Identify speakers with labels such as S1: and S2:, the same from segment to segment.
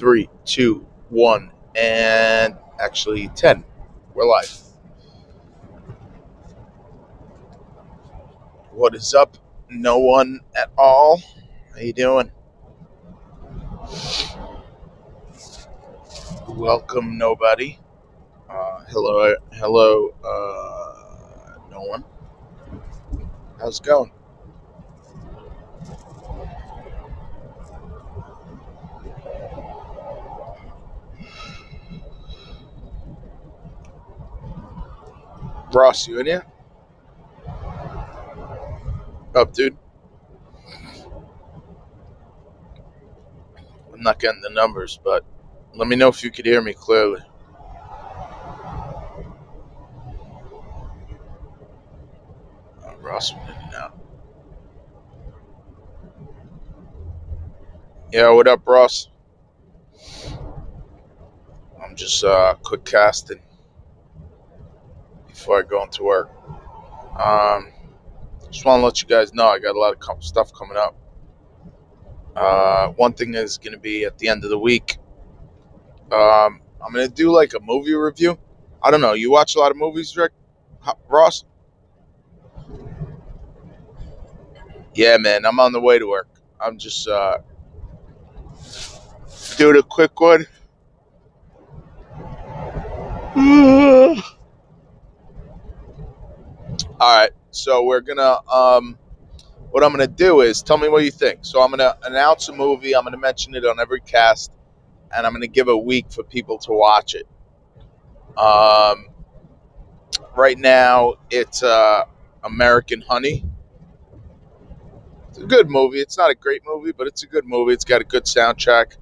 S1: three, two, one, and actually 10. We're live. What is up? No one at all. How you doing? Welcome, nobody. Uh, hello, hello, uh, no one. How's it going? Ross, you in here? Up, dude. I'm not getting the numbers, but let me know if you could hear me clearly. Uh, Ross went in and out. Yeah, what up, Ross? I'm just uh, quick casting before I go into work. Um, just want to let you guys know I got a lot of stuff coming up. Uh, one thing is going to be at the end of the week. Um, I'm going to do like a movie review. I don't know. You watch a lot of movies, Rick? Ross? Yeah, man. I'm on the way to work. I'm just uh, doing a quick one. All right. So we're gonna um, what I'm gonna do is tell me what you think. So I'm gonna announce a movie. I'm gonna mention it on every cast, and I'm gonna give a week for people to watch it. Um, right now, it's uh, American Honey. It's a good movie. It's not a great movie, but it's a good movie. It's got a good soundtrack.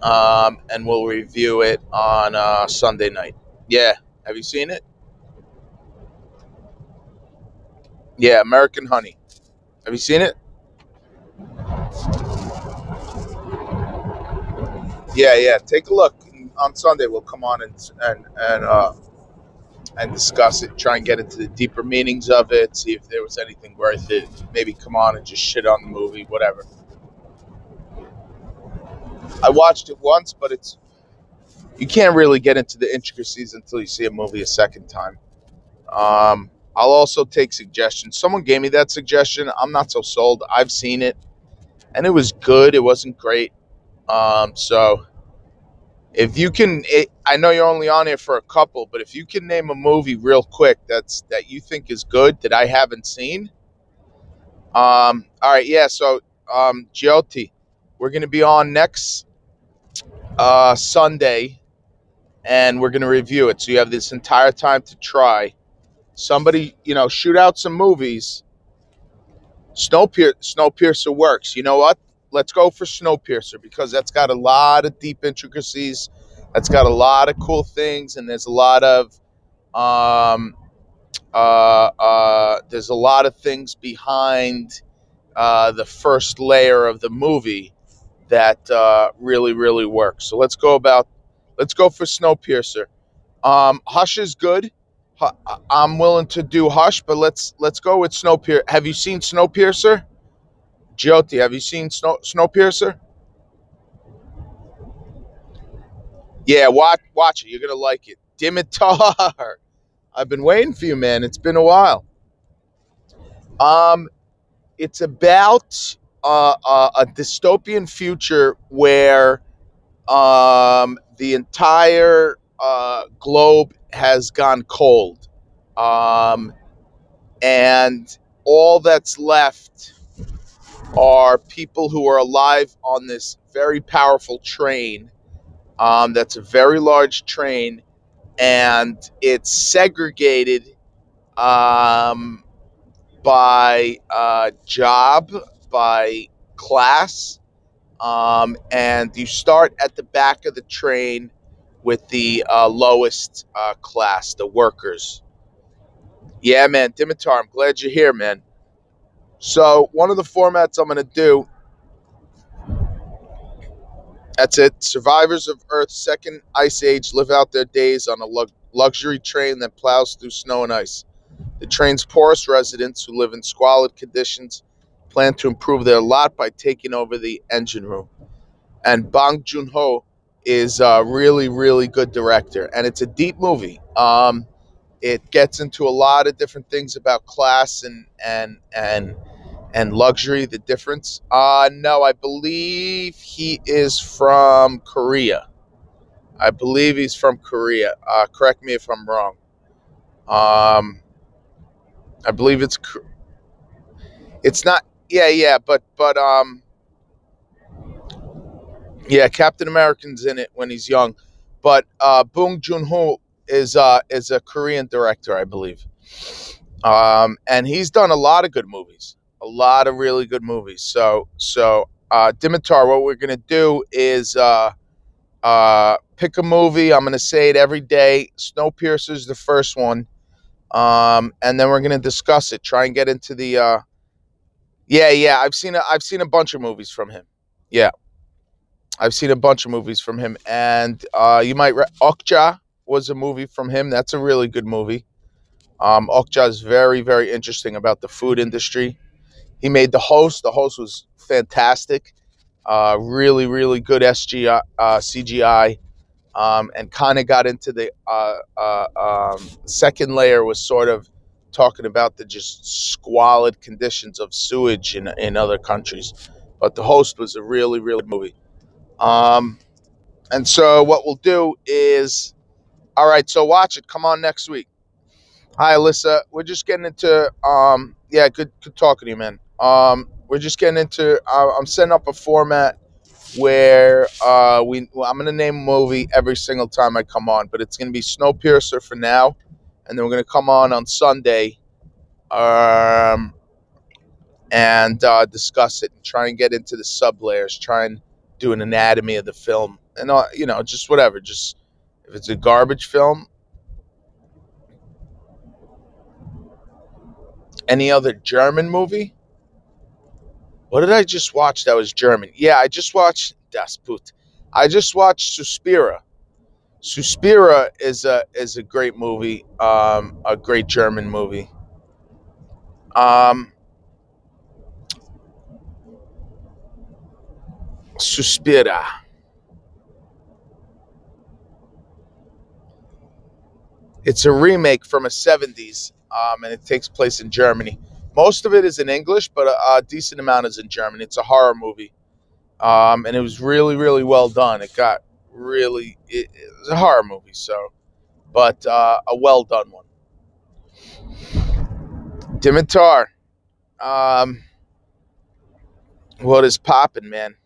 S1: Um, and we'll review it on uh, Sunday night. Yeah, have you seen it? Yeah, American Honey. Have you seen it? Yeah, yeah. Take a look on Sunday. We'll come on and and and uh, and discuss it. Try and get into the deeper meanings of it. See if there was anything worth it. Maybe come on and just shit on the movie. Whatever. I watched it once, but it's you can't really get into the intricacies until you see a movie a second time. Um, I'll also take suggestions. Someone gave me that suggestion. I'm not so sold. I've seen it, and it was good. It wasn't great. Um, so if you can, it, I know you're only on here for a couple, but if you can name a movie real quick that's that you think is good that I haven't seen. Um, all right, yeah. So um, Giotti, we're gonna be on next uh, Sunday, and we're gonna review it. So you have this entire time to try. Somebody, you know, shoot out some movies. Snowpiercer, Snowpiercer works. You know what? Let's go for Snowpiercer because that's got a lot of deep intricacies. That's got a lot of cool things, and there's a lot of um, uh, uh, there's a lot of things behind uh, the first layer of the movie that uh, really, really works. So let's go about let's go for Snowpiercer. Um, Hush is good. I'm willing to do Hush, but let's let's go with Snowpiercer. Have you seen Snowpiercer? Jyoti, have you seen Snow Snowpiercer? Yeah, watch watch it. You're gonna like it. Dimitar. I've been waiting for you, man. It's been a while. Um, it's about uh, uh, a dystopian future where um, the entire uh, globe has gone cold, um, and all that's left are people who are alive on this very powerful train. Um, that's a very large train, and it's segregated um, by uh, job, by class, um, and you start at the back of the train with the uh, lowest uh, class, the workers. Yeah, man, Dimitar, I'm glad you're here, man. So one of the formats I'm going to do, that's it. Survivors of Earth's second ice age live out their days on a lug- luxury train that plows through snow and ice. The train's poorest residents, who live in squalid conditions, plan to improve their lot by taking over the engine room. and Bong Joon Ho is a really really good director, and it's a deep movie. Um, it gets into a lot of different things about class and and and and luxury. The difference. Uh no, I believe he is from Korea. I believe he's from Korea. Uh, correct me if I'm wrong. Um, I believe it's it's not. Yeah, yeah, but but um, yeah, Captain American's in it when he's young, but uh, Bong Joon Ho is uh is a Korean director, I believe. Um, and he's done a lot of good movies, a lot of really good movies. So so uh, Dimitar, what we're gonna do is uh, uh, pick a movie. I'm gonna say it every day. Snowpiercer's the first one, um, and then we're gonna discuss it. Try and get into the. Uh, yeah, yeah. I've seen a, I've seen a bunch of movies from him. Yeah, I've seen a bunch of movies from him, and uh, you might re- Okja was a movie from him. That's a really good movie. Um, Okja is very very interesting about the food industry. He made the host. The host was fantastic. Uh, really really good SGI uh, CGI. Um, and kind of got into the uh, uh, um, second layer was sort of talking about the just squalid conditions of sewage in, in other countries. But the host was a really, really good movie. Um, and so what we'll do is, all right, so watch it. Come on next week. Hi, Alyssa. We're just getting into, um, yeah, good, good talking to you, man. Um, we're just getting into, uh, I'm setting up a format where uh, we, well, I'm going to name a movie every single time I come on, but it's going to be Snowpiercer for now. And then we're going to come on on Sunday um, and uh, discuss it and try and get into the sub layers, try and do an anatomy of the film, and uh, you know, just whatever. Just if it's a garbage film, any other German movie? What did I just watch that was German? Yeah, I just watched Das Boot. I just watched Suspiria. Suspiria is a is a great movie, um, a great German movie. Um, Suspiria. It's a remake from a 70s, um, and it takes place in Germany. Most of it is in English, but a, a decent amount is in German. It's a horror movie, um, and it was really, really well done. It got really, it, it was a horror movie, so, but uh, a well done one. Dimitar, um, what is popping, man?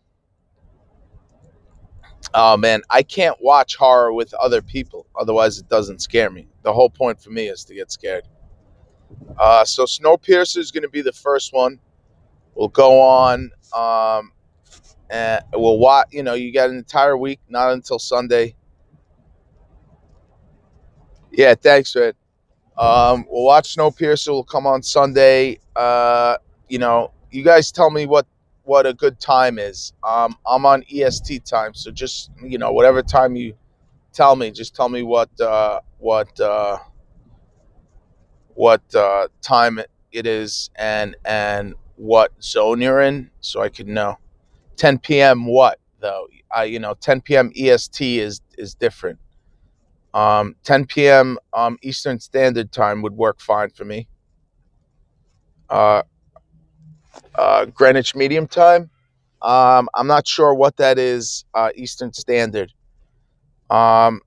S1: Oh man, I can't watch horror with other people, otherwise it doesn't scare me. The whole point for me is to get scared. Uh, so Snowpiercer is going to be the first one. We'll go on, um, and we'll watch. You know, you got an entire week, not until Sunday. Yeah, thanks, Red. Um, we'll watch Snowpiercer. We'll come on Sunday. Uh, you know, you guys tell me what what a good time is. Um, I'm on EST time, so just you know, whatever time you tell me, just tell me what uh, what. Uh, what uh, time it is and and what zone you're in, so I could know. 10 p.m. What though? I you know 10 p.m. EST is is different. Um, 10 p.m. Um, Eastern Standard Time would work fine for me. Uh, uh, Greenwich Medium Time. Um, I'm not sure what that is. Uh, Eastern Standard. Um,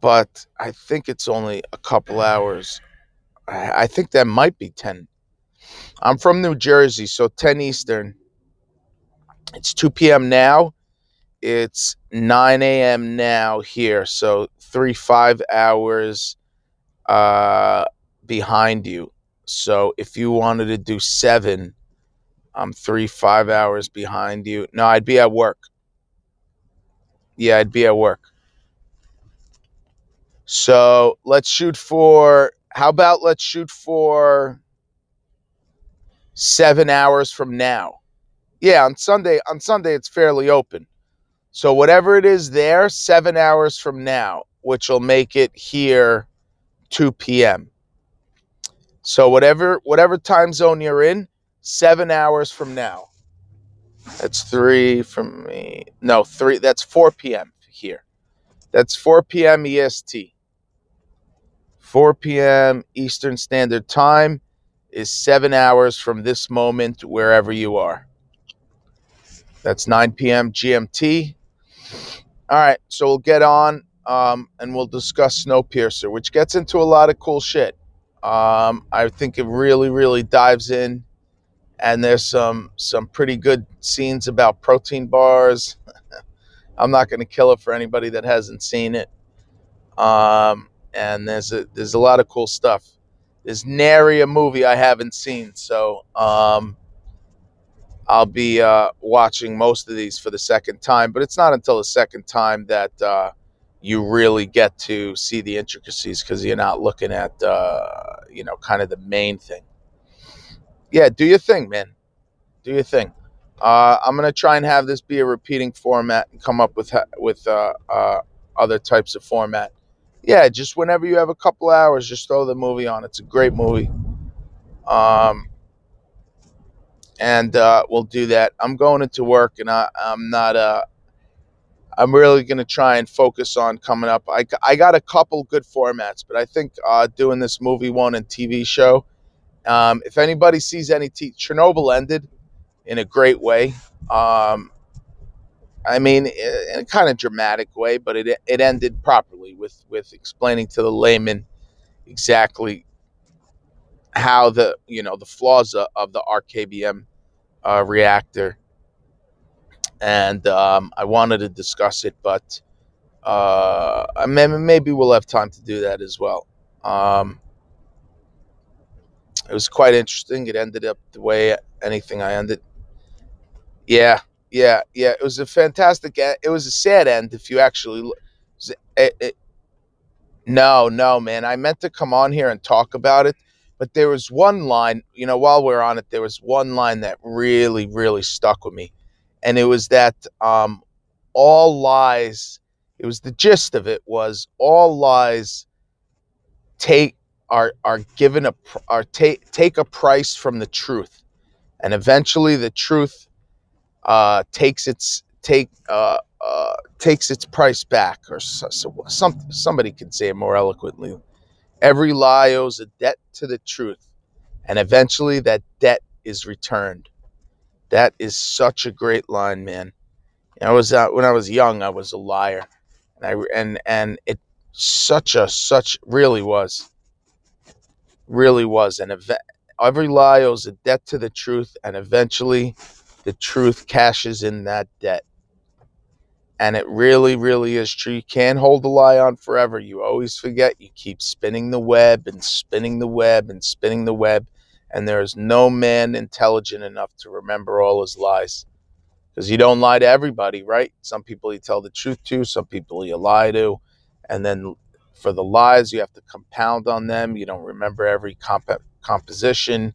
S1: but I think it's only a couple hours. I, I think that might be 10. I'm from New Jersey, so 10 Eastern. It's 2 p.m. now. It's 9 a.m. now here, so three, five hours uh, behind you. So if you wanted to do seven, I'm three, five hours behind you. No, I'd be at work. Yeah, I'd be at work. So let's shoot for, how about let's shoot for seven hours from now? Yeah, on Sunday, on Sunday, it's fairly open. So whatever it is there, seven hours from now, which will make it here 2 p.m. So whatever whatever time zone you're in, seven hours from now. That's three from me. No, three. That's 4 p.m. here. That's 4 p.m. EST. 4 p.m. Eastern Standard Time is seven hours from this moment, wherever you are. That's 9 p.m. GMT. All right, so we'll get on um, and we'll discuss Snowpiercer, which gets into a lot of cool shit. Um, I think it really, really dives in, and there's some some pretty good scenes about protein bars. I'm not going to kill it for anybody that hasn't seen it. Um, and there's a there's a lot of cool stuff. There's nary a movie I haven't seen, so um, I'll be uh, watching most of these for the second time. But it's not until the second time that uh, you really get to see the intricacies because you're not looking at uh, you know kind of the main thing. Yeah, do your thing, man. Do your thing. Uh, I'm gonna try and have this be a repeating format and come up with with uh, uh, other types of format. Yeah, just whenever you have a couple hours, just throw the movie on. It's a great movie. Um, and uh, we'll do that. I'm going into work, and I, I'm not. I'm really going to try and focus on coming up. I, I got a couple good formats, but I think uh, doing this movie one and TV show. Um, if anybody sees any t- Chernobyl ended in a great way. Um, I mean, in a kind of dramatic way, but it it ended properly with with explaining to the layman exactly how the you know the flaws of, of the RKBM uh, reactor, and um, I wanted to discuss it, but uh, maybe we'll have time to do that as well. Um, it was quite interesting. It ended up the way anything I ended. Yeah, yeah, yeah. It was a fantastic. It was a sad end if you actually. It, it, no, no, man. I meant to come on here and talk about it, but there was one line. You know, while we are on it, there was one line that really, really stuck with me, and it was that um, all lies. It was the gist of it was all lies take are are given a are take take a price from the truth, and eventually the truth uh, takes its take uh, uh, takes its price back, or so, so, some somebody could say it more eloquently. Every lie owes a debt to the truth, and eventually that debt is returned. That is such a great line, man. I was uh, when I was young, I was a liar, and I and and it such a such really was, really was an event. Every lie owes a debt to the truth, and eventually the truth cashes in that debt. And it really, really is true. You can't hold the lie on forever. You always forget. You keep spinning the web and spinning the web and spinning the web. And there is no man intelligent enough to remember all his lies. Because you don't lie to everybody, right? Some people you tell the truth to, some people you lie to. And then for the lies, you have to compound on them. You don't remember every comp- composition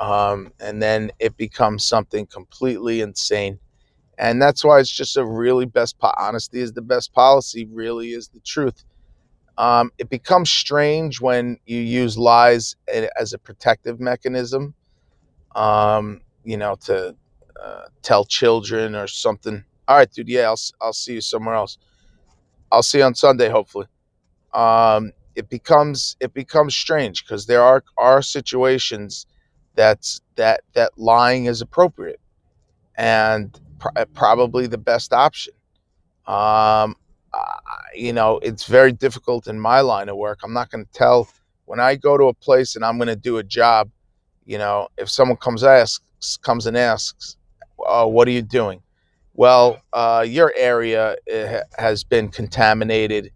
S1: um, and then it becomes something completely insane. And that's why it's just a really best po- honesty is the best policy. Really is the truth. Um, it becomes strange when you use lies as a protective mechanism. Um, you know, to uh, tell children or something. All right, dude. Yeah, I'll I'll see you somewhere else. I'll see you on Sunday, hopefully. Um, it becomes it becomes strange because there are are situations that's that that lying is appropriate and pr- probably the best option. Um, uh, you know, it's very difficult in my line of work. I'm not going to tell when I go to a place and I'm going to do a job. You know, if someone comes asks comes and asks, oh, "What are you doing?" Well, uh, your area eh, has been contaminated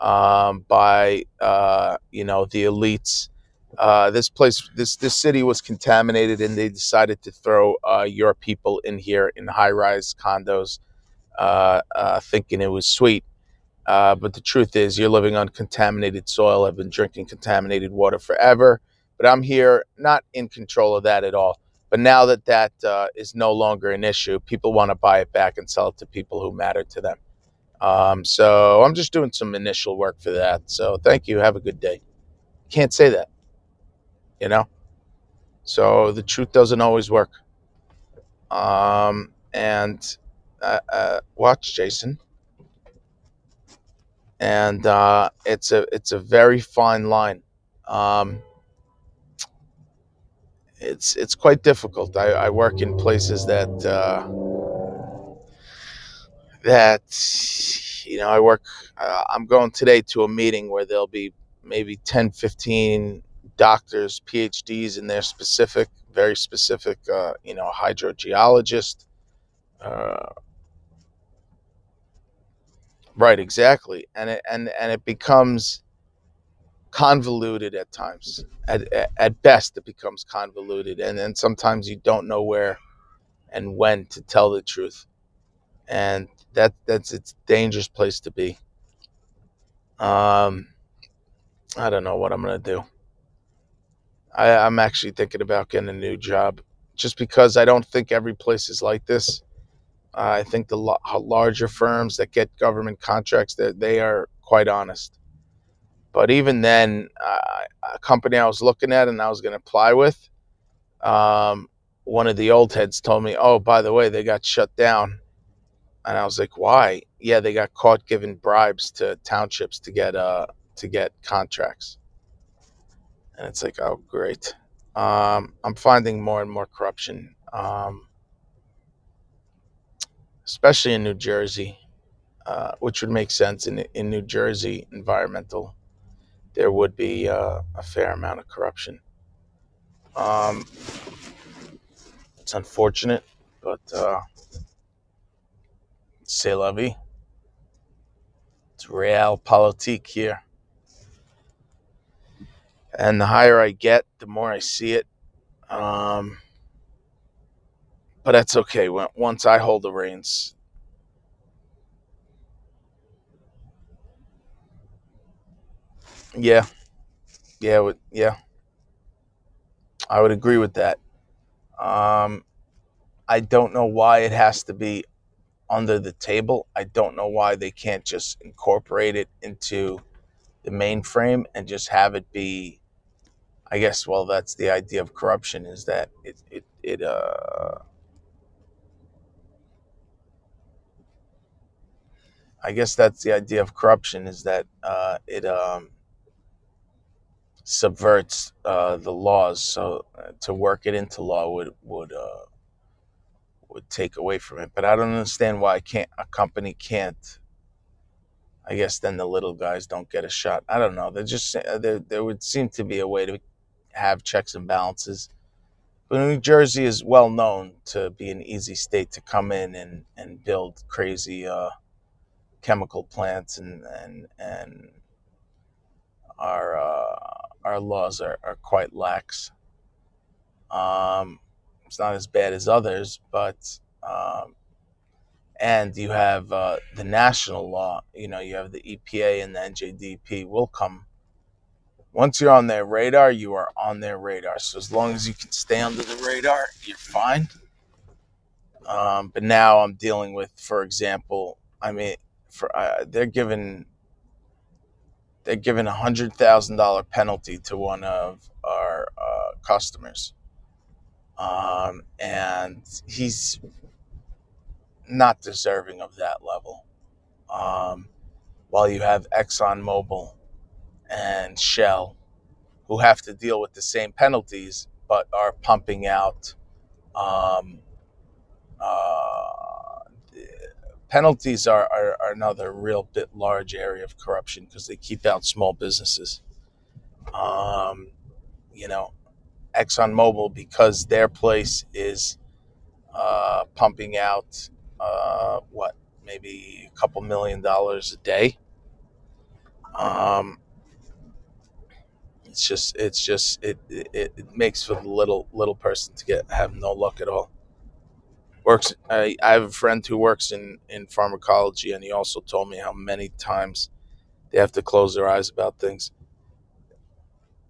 S1: um, by uh, you know the elites uh, this place, this this city was contaminated, and they decided to throw uh, your people in here in high-rise condos, uh, uh thinking it was sweet. Uh, but the truth is, you're living on contaminated soil. I've been drinking contaminated water forever, but I'm here not in control of that at all. But now that that uh, is no longer an issue, people want to buy it back and sell it to people who matter to them. Um, so I'm just doing some initial work for that. So thank you. Have a good day. Can't say that you know? So the truth doesn't always work. Um, and uh, uh, watch Jason. And uh, it's a it's a very fine line. Um, it's it's quite difficult. I, I work in places that uh, that you know I work. Uh, I'm going today to a meeting where there'll be maybe 10, 15 doctors, PhDs in their specific, very specific, uh, you know, hydrogeologist. Right, exactly, and it and and it becomes convoluted at times. At, at, at best, it becomes convoluted, and then sometimes you don't know where and when to tell the truth, and that that's it's a dangerous place to be. Um, I don't know what I'm gonna do. I, I'm actually thinking about getting a new job, just because I don't think every place is like this. I think the lo- larger firms that get government contracts, they are quite honest. But even then, uh, a company I was looking at and I was going to apply with, um, one of the old heads told me, "Oh, by the way, they got shut down." And I was like, "Why?" Yeah, they got caught giving bribes to townships to get uh to get contracts. And it's like, "Oh, great." Um, I'm finding more and more corruption, um, especially in New Jersey, uh, which would make sense in in New Jersey environmental. There would be uh, a fair amount of corruption. Um, it's unfortunate, but uh, c'est la vie. It's realpolitik here. And the higher I get, the more I see it. Um, but that's okay. Once I hold the reins, yeah, yeah, yeah, I would agree with that. Um, I don't know why it has to be under the table. I don't know why they can't just incorporate it into the mainframe and just have it be. I guess. Well, that's the idea of corruption is that it it it uh. I guess that's the idea of corruption is that uh, it um, subverts uh, the laws. So uh, to work it into law would would uh, would take away from it. But I don't understand why can't a company can't. I guess then the little guys don't get a shot. I don't know. There just uh, there there would seem to be a way to have checks and balances. But New Jersey is well known to be an easy state to come in and, and build crazy uh, chemical plants and and and our uh, our laws are, are quite lax. Um, it's not as bad as others, but um, and you have uh, the national law. You know, you have the EPA and the NJDP will come. Once you're on their radar, you are on their radar. So as long as you can stay under the radar, you're fine. Um, but now I'm dealing with, for example, I mean, for uh, they're giving they're giving a hundred thousand dollar penalty to one of our uh, customers, um, and he's not deserving of that level. Um, while you have ExxonMobil and Shell, who have to deal with the same penalties but are pumping out um, uh, penalties are, are, are another real bit large area of corruption because they keep out small businesses. Um, you know, ExxonMobil, because their place is uh, pumping out uh, what, maybe a couple million dollars a day. Um, it's just, it's just, it, it, it makes for the little little person to get have no luck at all. Works. I, I have a friend who works in in pharmacology, and he also told me how many times they have to close their eyes about things.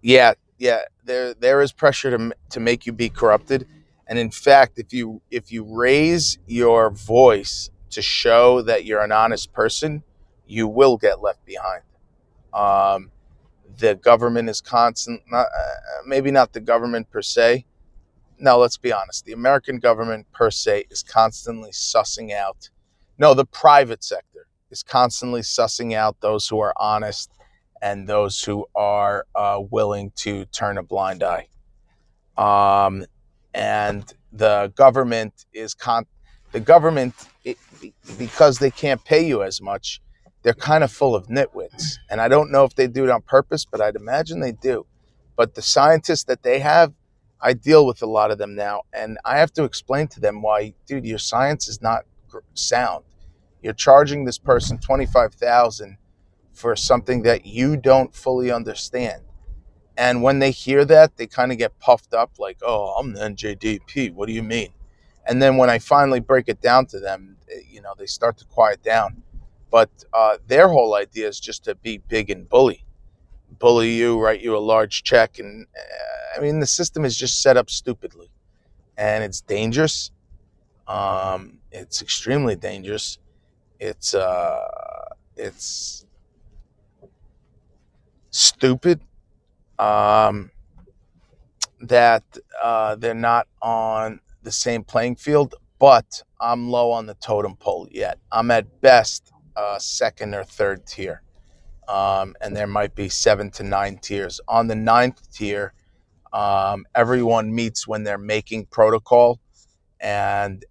S1: Yeah, yeah. There there is pressure to to make you be corrupted, and in fact, if you if you raise your voice to show that you're an honest person, you will get left behind. Um, the government is constant, not, uh, maybe not the government per se, no, let's be honest. The American government per se is constantly sussing out. No, the private sector is constantly sussing out those who are honest and those who are uh, willing to turn a blind eye. Um, and the government is con the government it, because they can't pay you as much they're kind of full of nitwits and i don't know if they do it on purpose but i'd imagine they do but the scientists that they have i deal with a lot of them now and i have to explain to them why dude your science is not sound you're charging this person 25000 for something that you don't fully understand and when they hear that, they kind of get puffed up, like, oh, I'm the NJDP. What do you mean? And then when I finally break it down to them, eh, you know, they start to quiet down. But uh, their whole idea is just to be big and bully, bully you, write you a large check. And uh, I mean, the system is just set up stupidly and it's dangerous. Um, it's extremely dangerous. It's, uh, it's stupid um, that uh, they're not on the same playing field, but I'm low on the totem pole yet. I'm at best uh, second or third tier. Um, and there might be seven to nine tiers. On the ninth tier, um, everyone meets when they're making protocol, and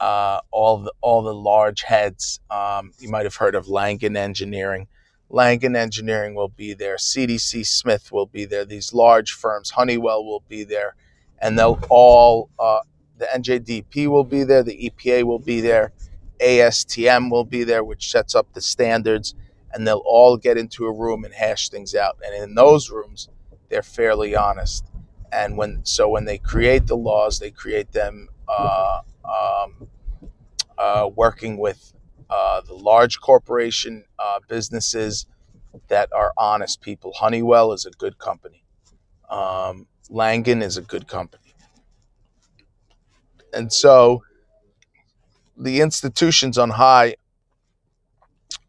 S1: uh, all the all the large heads. Um, you might have heard of Langan Engineering. Langan Engineering will be there, CDM Smith will be there, these large firms, Honeywell will be there, and they'll all, uh, the NJDP will be there, the EPA will be there, ASTM will be there, which sets up the standards, and they'll all get into a room and hash things out. And in those rooms, they're fairly honest. And when so when they create the laws, they create them uh, um, uh, working with uh, the large corporation uh, businesses that are honest people. Honeywell is a good company. Um, Langan is a good company. And so the institutions on high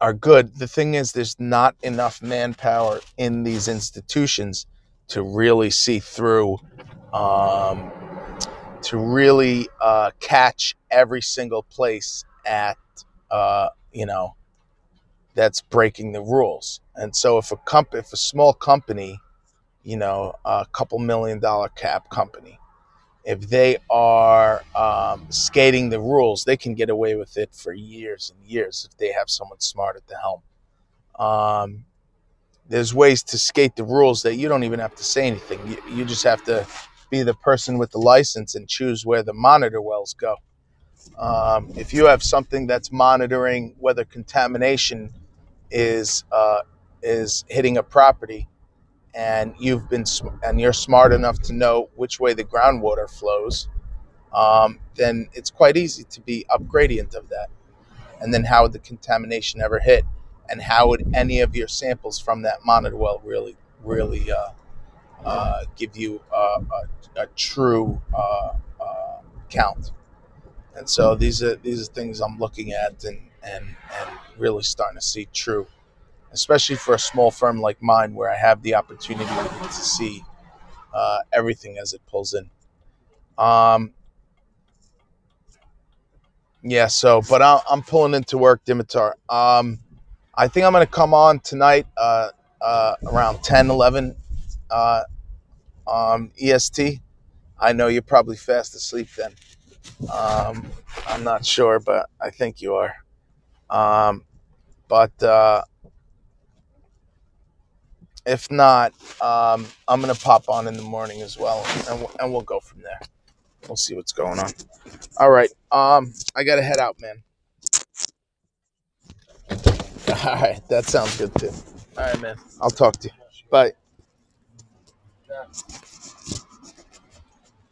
S1: are good. The thing is, there's not enough manpower in these institutions to really see through, um, to really uh, catch every single place at uh, you know, that's breaking the rules. And so if a comp- if a small company, you know, a couple million dollar cap company, if they are um, skating the rules, they can get away with it for years and years if they have someone smart at the helm. Um, there's ways to skate the rules that you don't even have to say anything. You, you just have to be the person with the license and choose where the monitor wells go. Um, if you have something that's monitoring whether contamination is uh, is hitting a property, and you've been and you're smart enough to know which way the groundwater flows, um, then it's quite easy to be upgradient of that. And then how would the contamination ever hit? And how would any of your samples from that monitor well really, really uh, uh, give you a, a, a true uh, uh, count? And so these are these are things I'm looking at and and and really starting to see true, especially for a small firm like mine where I have the opportunity to see uh, everything as it pulls in. Um, yeah. So, but I, I'm pulling into work, Dimitar. Um, I think I'm going to come on tonight uh, uh, around 10, 11 uh, um, EST. I know you're probably fast asleep then. Um, I'm not sure, but I think you are. Um, but uh, if not, um, I'm gonna pop on in the morning as well, and, and we'll go from there. We'll see what's going on. All right. Um, I gotta head out, man. All right, that sounds good too. All right, man. I'll talk to you. Bye.